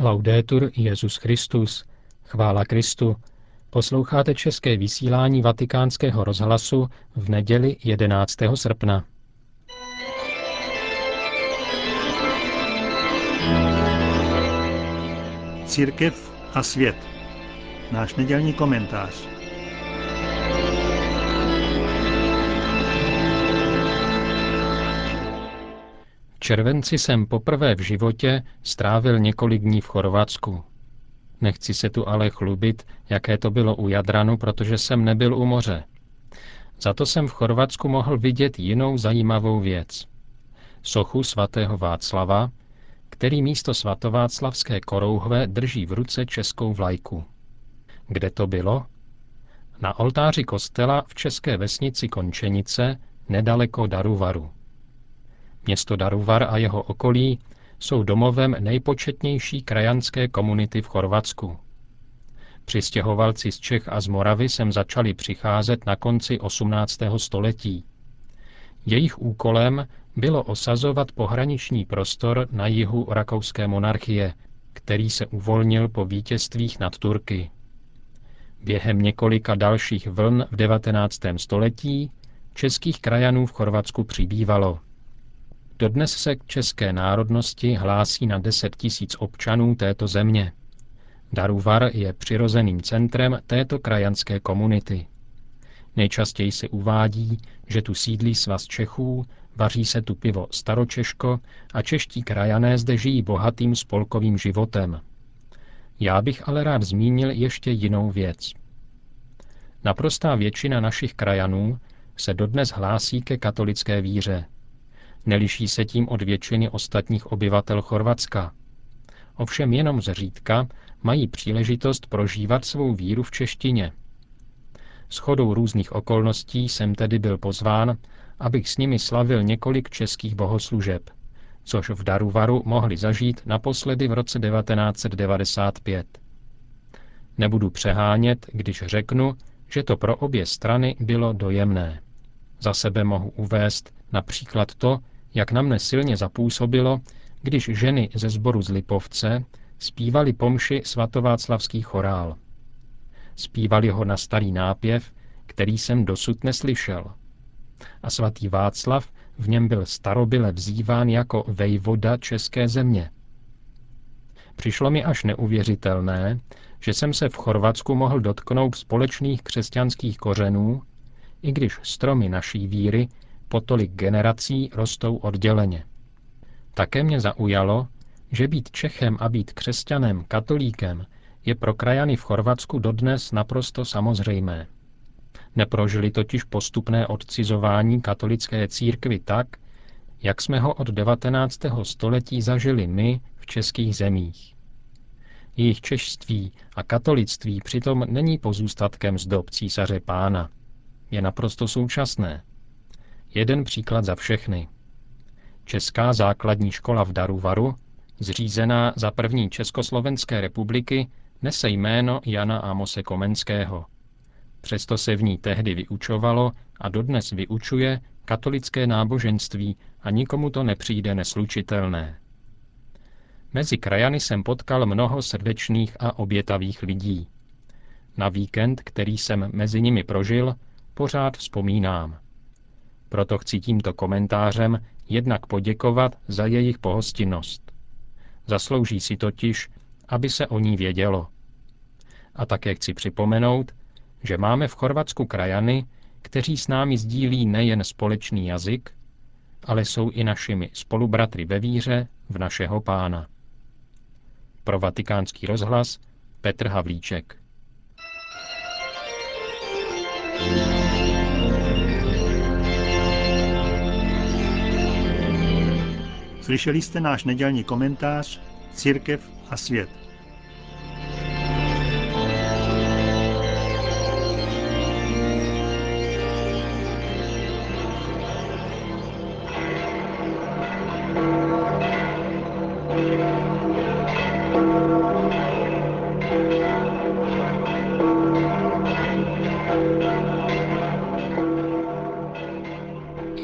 Laudetur Jezus Christus, chvála Kristu. Posloucháte české vysílání Vatikánského rozhlasu v neděli 11. srpna. Církev a svět. Náš nedělní komentář. Červenci jsem poprvé v životě strávil několik dní v Chorvatsku. Nechci se tu ale chlubit, jaké to bylo u Jadranu, protože jsem nebyl u moře. Za to jsem v Chorvatsku mohl vidět jinou zajímavou věc. Sochu svatého Václava, který místo svatováclavské korouhve drží v ruce českou vlajku. Kde to bylo? Na oltáři kostela v české vesnici Končenice, nedaleko Daruvaru. Město Daruvar a jeho okolí jsou domovem nejpočetnější krajanské komunity v Chorvatsku. Přistěhovalci z Čech a z Moravy sem začali přicházet na konci 18. století. Jejich úkolem bylo osazovat pohraniční prostor na jihu rakouské monarchie, který se uvolnil po vítězstvích nad Turky. Během několika dalších vln v 19. století českých krajanů v Chorvatsku přibývalo. Dodnes se k české národnosti hlásí na 10 tisíc občanů této země. Daruvar je přirozeným centrem této krajanské komunity. Nejčastěji se uvádí, že tu sídlí svaz Čechů, vaří se tu pivo staročeško a čeští krajané zde žijí bohatým spolkovým životem. Já bych ale rád zmínil ještě jinou věc. Naprostá většina našich krajanů se dodnes hlásí ke katolické víře. Neliší se tím od většiny ostatních obyvatel Chorvatska. Ovšem jenom zřídka mají příležitost prožívat svou víru v češtině. S chodou různých okolností jsem tedy byl pozván, abych s nimi slavil několik českých bohoslužeb, což v Daruvaru mohli zažít naposledy v roce 1995. Nebudu přehánět, když řeknu, že to pro obě strany bylo dojemné. Za sebe mohu uvést například to, jak na mne silně zapůsobilo, když ženy ze sboru z Lipovce zpívali pomši svatováclavský chorál. Zpívali ho na starý nápěv, který jsem dosud neslyšel. A svatý Václav v něm byl starobyle vzýván jako vejvoda české země. Přišlo mi až neuvěřitelné, že jsem se v Chorvatsku mohl dotknout společných křesťanských kořenů, i když stromy naší víry po tolik generací rostou odděleně. Také mě zaujalo, že být Čechem a být křesťanem, katolíkem, je pro krajany v Chorvatsku dodnes naprosto samozřejmé. Neprožili totiž postupné odcizování katolické církvy tak, jak jsme ho od 19. století zažili my v českých zemích. Jejich češství a katolictví přitom není pozůstatkem z dob císaře pána. Je naprosto současné. Jeden příklad za všechny. Česká základní škola v Daruvaru, zřízená za první Československé republiky, nese jméno Jana Amose Komenského. Přesto se v ní tehdy vyučovalo a dodnes vyučuje katolické náboženství a nikomu to nepřijde neslučitelné. Mezi krajany jsem potkal mnoho srdečných a obětavých lidí. Na víkend, který jsem mezi nimi prožil, pořád vzpomínám. Proto chci tímto komentářem jednak poděkovat za jejich pohostinnost. Zaslouží si totiž, aby se o ní vědělo. A také chci připomenout, že máme v Chorvatsku krajany, kteří s námi sdílí nejen společný jazyk, ale jsou i našimi spolubratry ve víře v našeho pána. Pro vatikánský rozhlas Petr Havlíček. you Slyšeli jste náš nedělní komentář Církev a svět.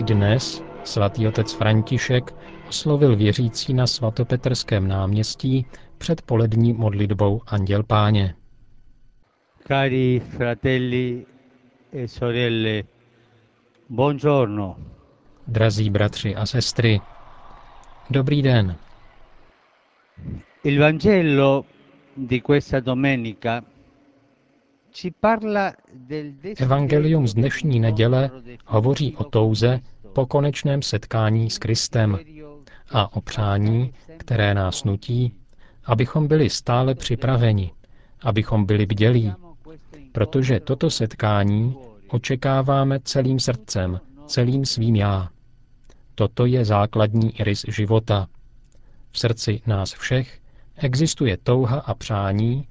Dnes svatý otec František oslovil věřící na svatopetrském náměstí před polední modlitbou Anděl Páně. Cari fratelli e sorelle, buongiorno. Drazí bratři a sestry, dobrý den. Il Vangelo di questa domenica Evangelium z dnešní neděle hovoří o touze po konečném setkání s Kristem a o přání, které nás nutí, abychom byli stále připraveni, abychom byli bdělí, protože toto setkání očekáváme celým srdcem, celým svým já. Toto je základní rys života. V srdci nás všech existuje touha a přání,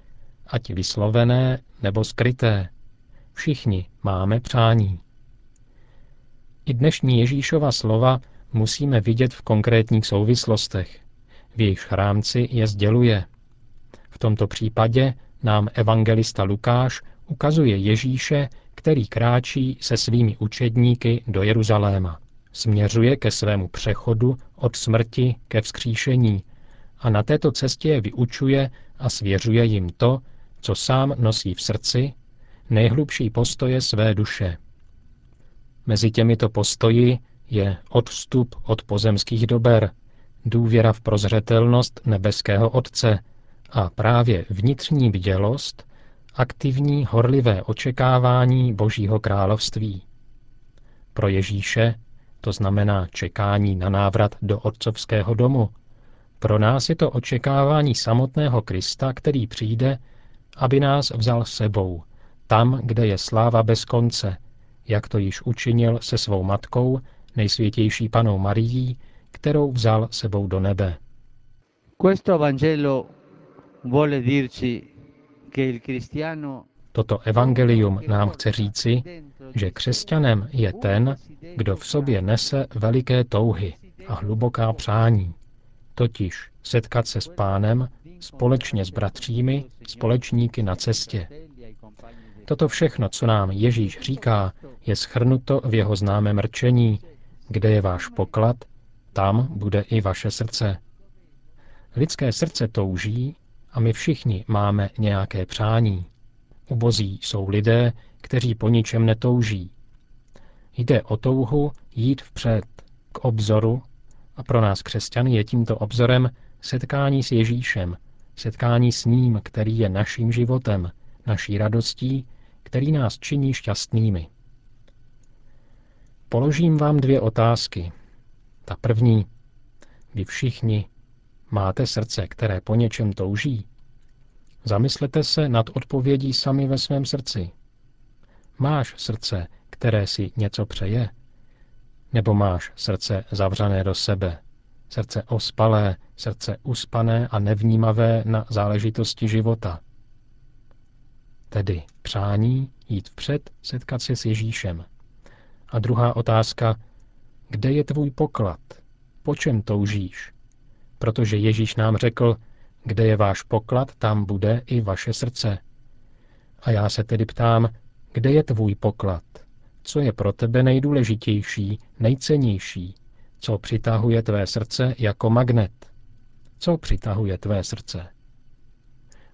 ať vyslovené nebo skryté. Všichni máme přání. I dnešní Ježíšova slova musíme vidět v konkrétních souvislostech. V jejich rámci je sděluje. V tomto případě nám evangelista Lukáš ukazuje Ježíše, který kráčí se svými učedníky do Jeruzaléma. Směřuje ke svému přechodu od smrti ke vzkříšení a na této cestě je vyučuje a svěřuje jim to, co sám nosí v srdci, nejhlubší postoje své duše. Mezi těmito postoji je odstup od pozemských dober, důvěra v prozřetelnost nebeského Otce a právě vnitřní bdělost, aktivní horlivé očekávání Božího království. Pro Ježíše to znamená čekání na návrat do otcovského domu. Pro nás je to očekávání samotného Krista, který přijde, aby nás vzal sebou, tam, kde je sláva bez konce, jak to již učinil se svou matkou, nejsvětější panou Marií, kterou vzal sebou do nebe. Questo Vangelo vuole dirci che il cristiano Toto evangelium nám chce říci, že křesťanem je ten, kdo v sobě nese veliké touhy a hluboká přání, totiž setkat se s pánem společně s bratřími, společníky na cestě. Toto všechno, co nám Ježíš říká, je schrnuto v jeho známém rčení, kde je váš poklad, tam bude i vaše srdce. Lidské srdce touží a my všichni máme nějaké přání. Ubozí jsou lidé, kteří po ničem netouží. Jde o touhu jít vpřed, k obzoru, a pro nás křesťany je tímto obzorem setkání s Ježíšem, setkání s ním, který je naším životem, naší radostí, který nás činí šťastnými. Položím vám dvě otázky. Ta první. Vy všichni máte srdce, které po něčem touží? Zamyslete se nad odpovědí sami ve svém srdci. Máš srdce, které si něco přeje? Nebo máš srdce zavřené do sebe, srdce ospalé, srdce uspané a nevnímavé na záležitosti života? Tedy přání jít vpřed, setkat se s Ježíšem. A druhá otázka, kde je tvůj poklad? Po čem toužíš? Protože Ježíš nám řekl, kde je váš poklad, tam bude i vaše srdce. A já se tedy ptám, kde je tvůj poklad? Co je pro tebe nejdůležitější, nejcennější? Co přitahuje tvé srdce jako magnet? Co přitahuje tvé srdce?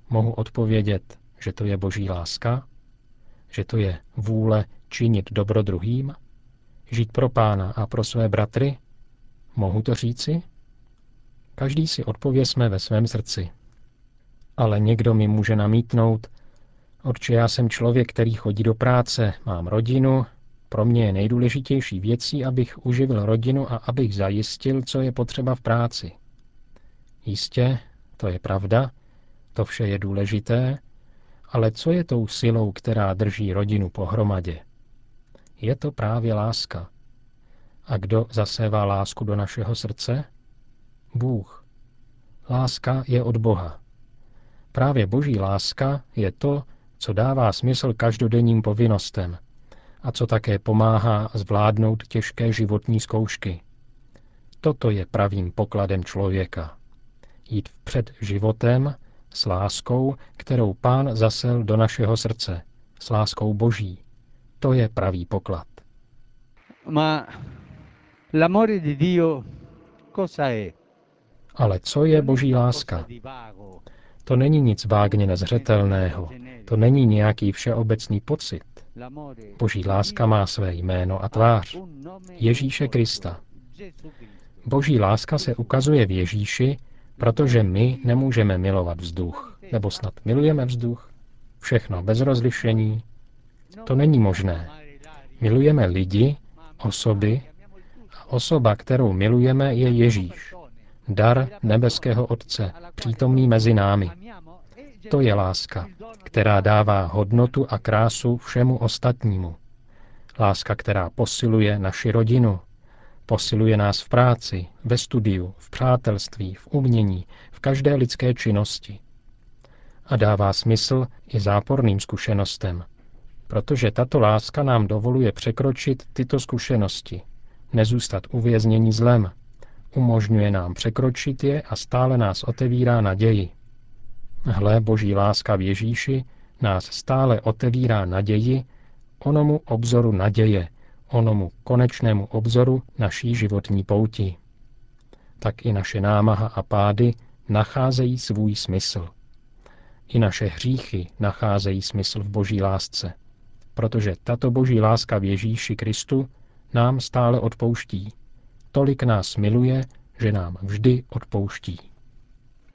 Mohu odpovědět, že to je boží láska? Že to je vůle činit dobro druhým? Žít pro pána a pro své bratry? Mohu to říci? Každý si odpověsme ve svém srdci. Ale někdo mi může namítnout, Orče, já jsem člověk, který chodí do práce, mám rodinu, pro mě je nejdůležitější věcí, abych uživil rodinu a abych zajistil, co je potřeba v práci. Jistě, to je pravda, to vše je důležité, ale co je tou silou, která drží rodinu pohromadě? Je to právě láska. A kdo zasévá lásku do našeho srdce? Bůh. Láska je od Boha. Právě boží láska je to, co dává smysl každodenním povinnostem a co také pomáhá zvládnout těžké životní zkoušky. Toto je pravým pokladem člověka. Jít vpřed životem s láskou, kterou pán zasel do našeho srdce, s láskou boží. To je pravý poklad. Ma l'amore di Dio cosa è? Ale co je boží láska? To není nic vágně nezřetelného, to není nějaký všeobecný pocit. Boží láska má své jméno a tvář. Ježíše Krista. Boží láska se ukazuje v Ježíši, protože my nemůžeme milovat vzduch. Nebo snad milujeme vzduch? Všechno bez rozlišení? To není možné. Milujeme lidi, osoby a osoba, kterou milujeme, je Ježíš. Dar nebeského Otce, přítomný mezi námi. To je láska, která dává hodnotu a krásu všemu ostatnímu. Láska, která posiluje naši rodinu, posiluje nás v práci, ve studiu, v přátelství, v umění, v každé lidské činnosti. A dává smysl i záporným zkušenostem, protože tato láska nám dovoluje překročit tyto zkušenosti, nezůstat uvěznění zlem, umožňuje nám překročit je a stále nás otevírá naději. Hle, boží láska v Ježíši nás stále otevírá naději, onomu obzoru naděje, onomu konečnému obzoru naší životní pouti. Tak i naše námaha a pády nacházejí svůj smysl. I naše hříchy nacházejí smysl v boží lásce, protože tato boží láska v Ježíši Kristu nám stále odpouští. Tolik nás miluje, že nám vždy odpouští.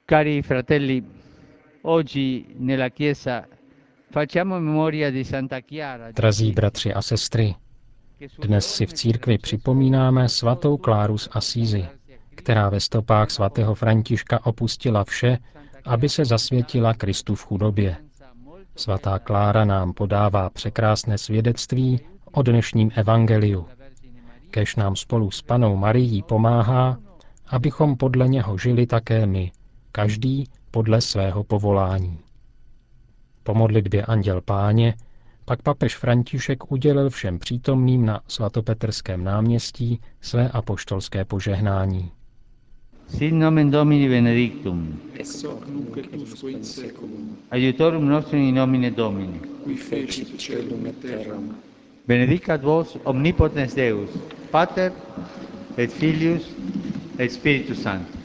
Cari fratelli, oggi nella Chiesa facciamo memoria di Santa Chiara. Drazí bratři a sestry, dnes si v církvi připomínáme svatou Kláru z Asízy, která ve stopách svatého Františka opustila vše, aby se zasvětila Kristu v chudobě. Svatá Klára nám podává překrásné svědectví o dnešním evangeliu. Kež nám spolu s panou Marií pomáhá, abychom podle něho žili také my, každý podle svého povolání. Po modlitbě Anděl Páně pak papež František udělil všem přítomným na svatopetrském náměstí své apoštolské požehnání. Sin nomen Domini benedictum. Ex hoc nunc et usque in seculum, Aiutorum nostrum in nomine Domini. qui fecit celum et terram, Benedicat vos omnipotens Deus, Pater et Filius et Spiritus Sanctus.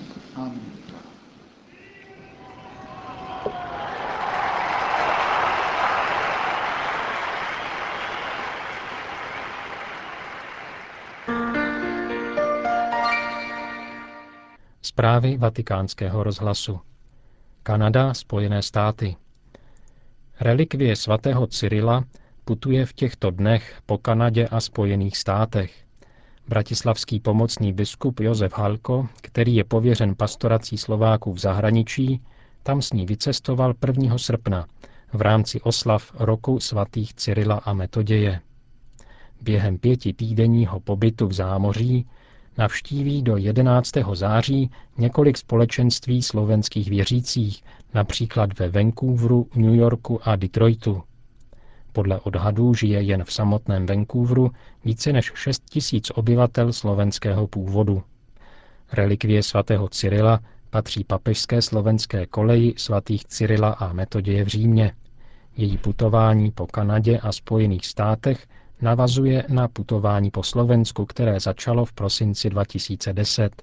Zprávy vatikánského rozhlasu. Kanada, Spojené státy. Relikvie svatého Cyrila putuje v těchto dnech po Kanadě a Spojených státech. Bratislavský pomocný biskup Josef Halko, který je pověřen pastorací Slováků v zahraničí, tam s ní vycestoval 1. srpna v rámci oslav roku svatých Cyrila a Metoděje. Během pěti týdenního pobytu v zámoří navštíví do 11. září několik společenství slovenských věřících, například ve Vancouveru, New Yorku a Detroitu. Podle odhadů žije jen v samotném Vancouveru více než 6 tisíc obyvatel slovenského původu. Relikvie svatého Cyrila patří papežské slovenské koleji svatých Cyrila a Metoděje v Římě. Její putování po Kanadě a Spojených státech navazuje na putování po Slovensku, které začalo v prosinci 2010.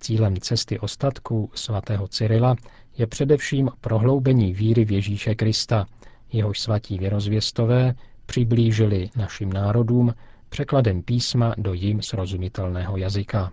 Cílem cesty ostatků svatého Cyrila je především prohloubení víry v Ježíše Krista, jehož svatí věrozvěstové přiblížili našim národům překladem písma do jim srozumitelného jazyka.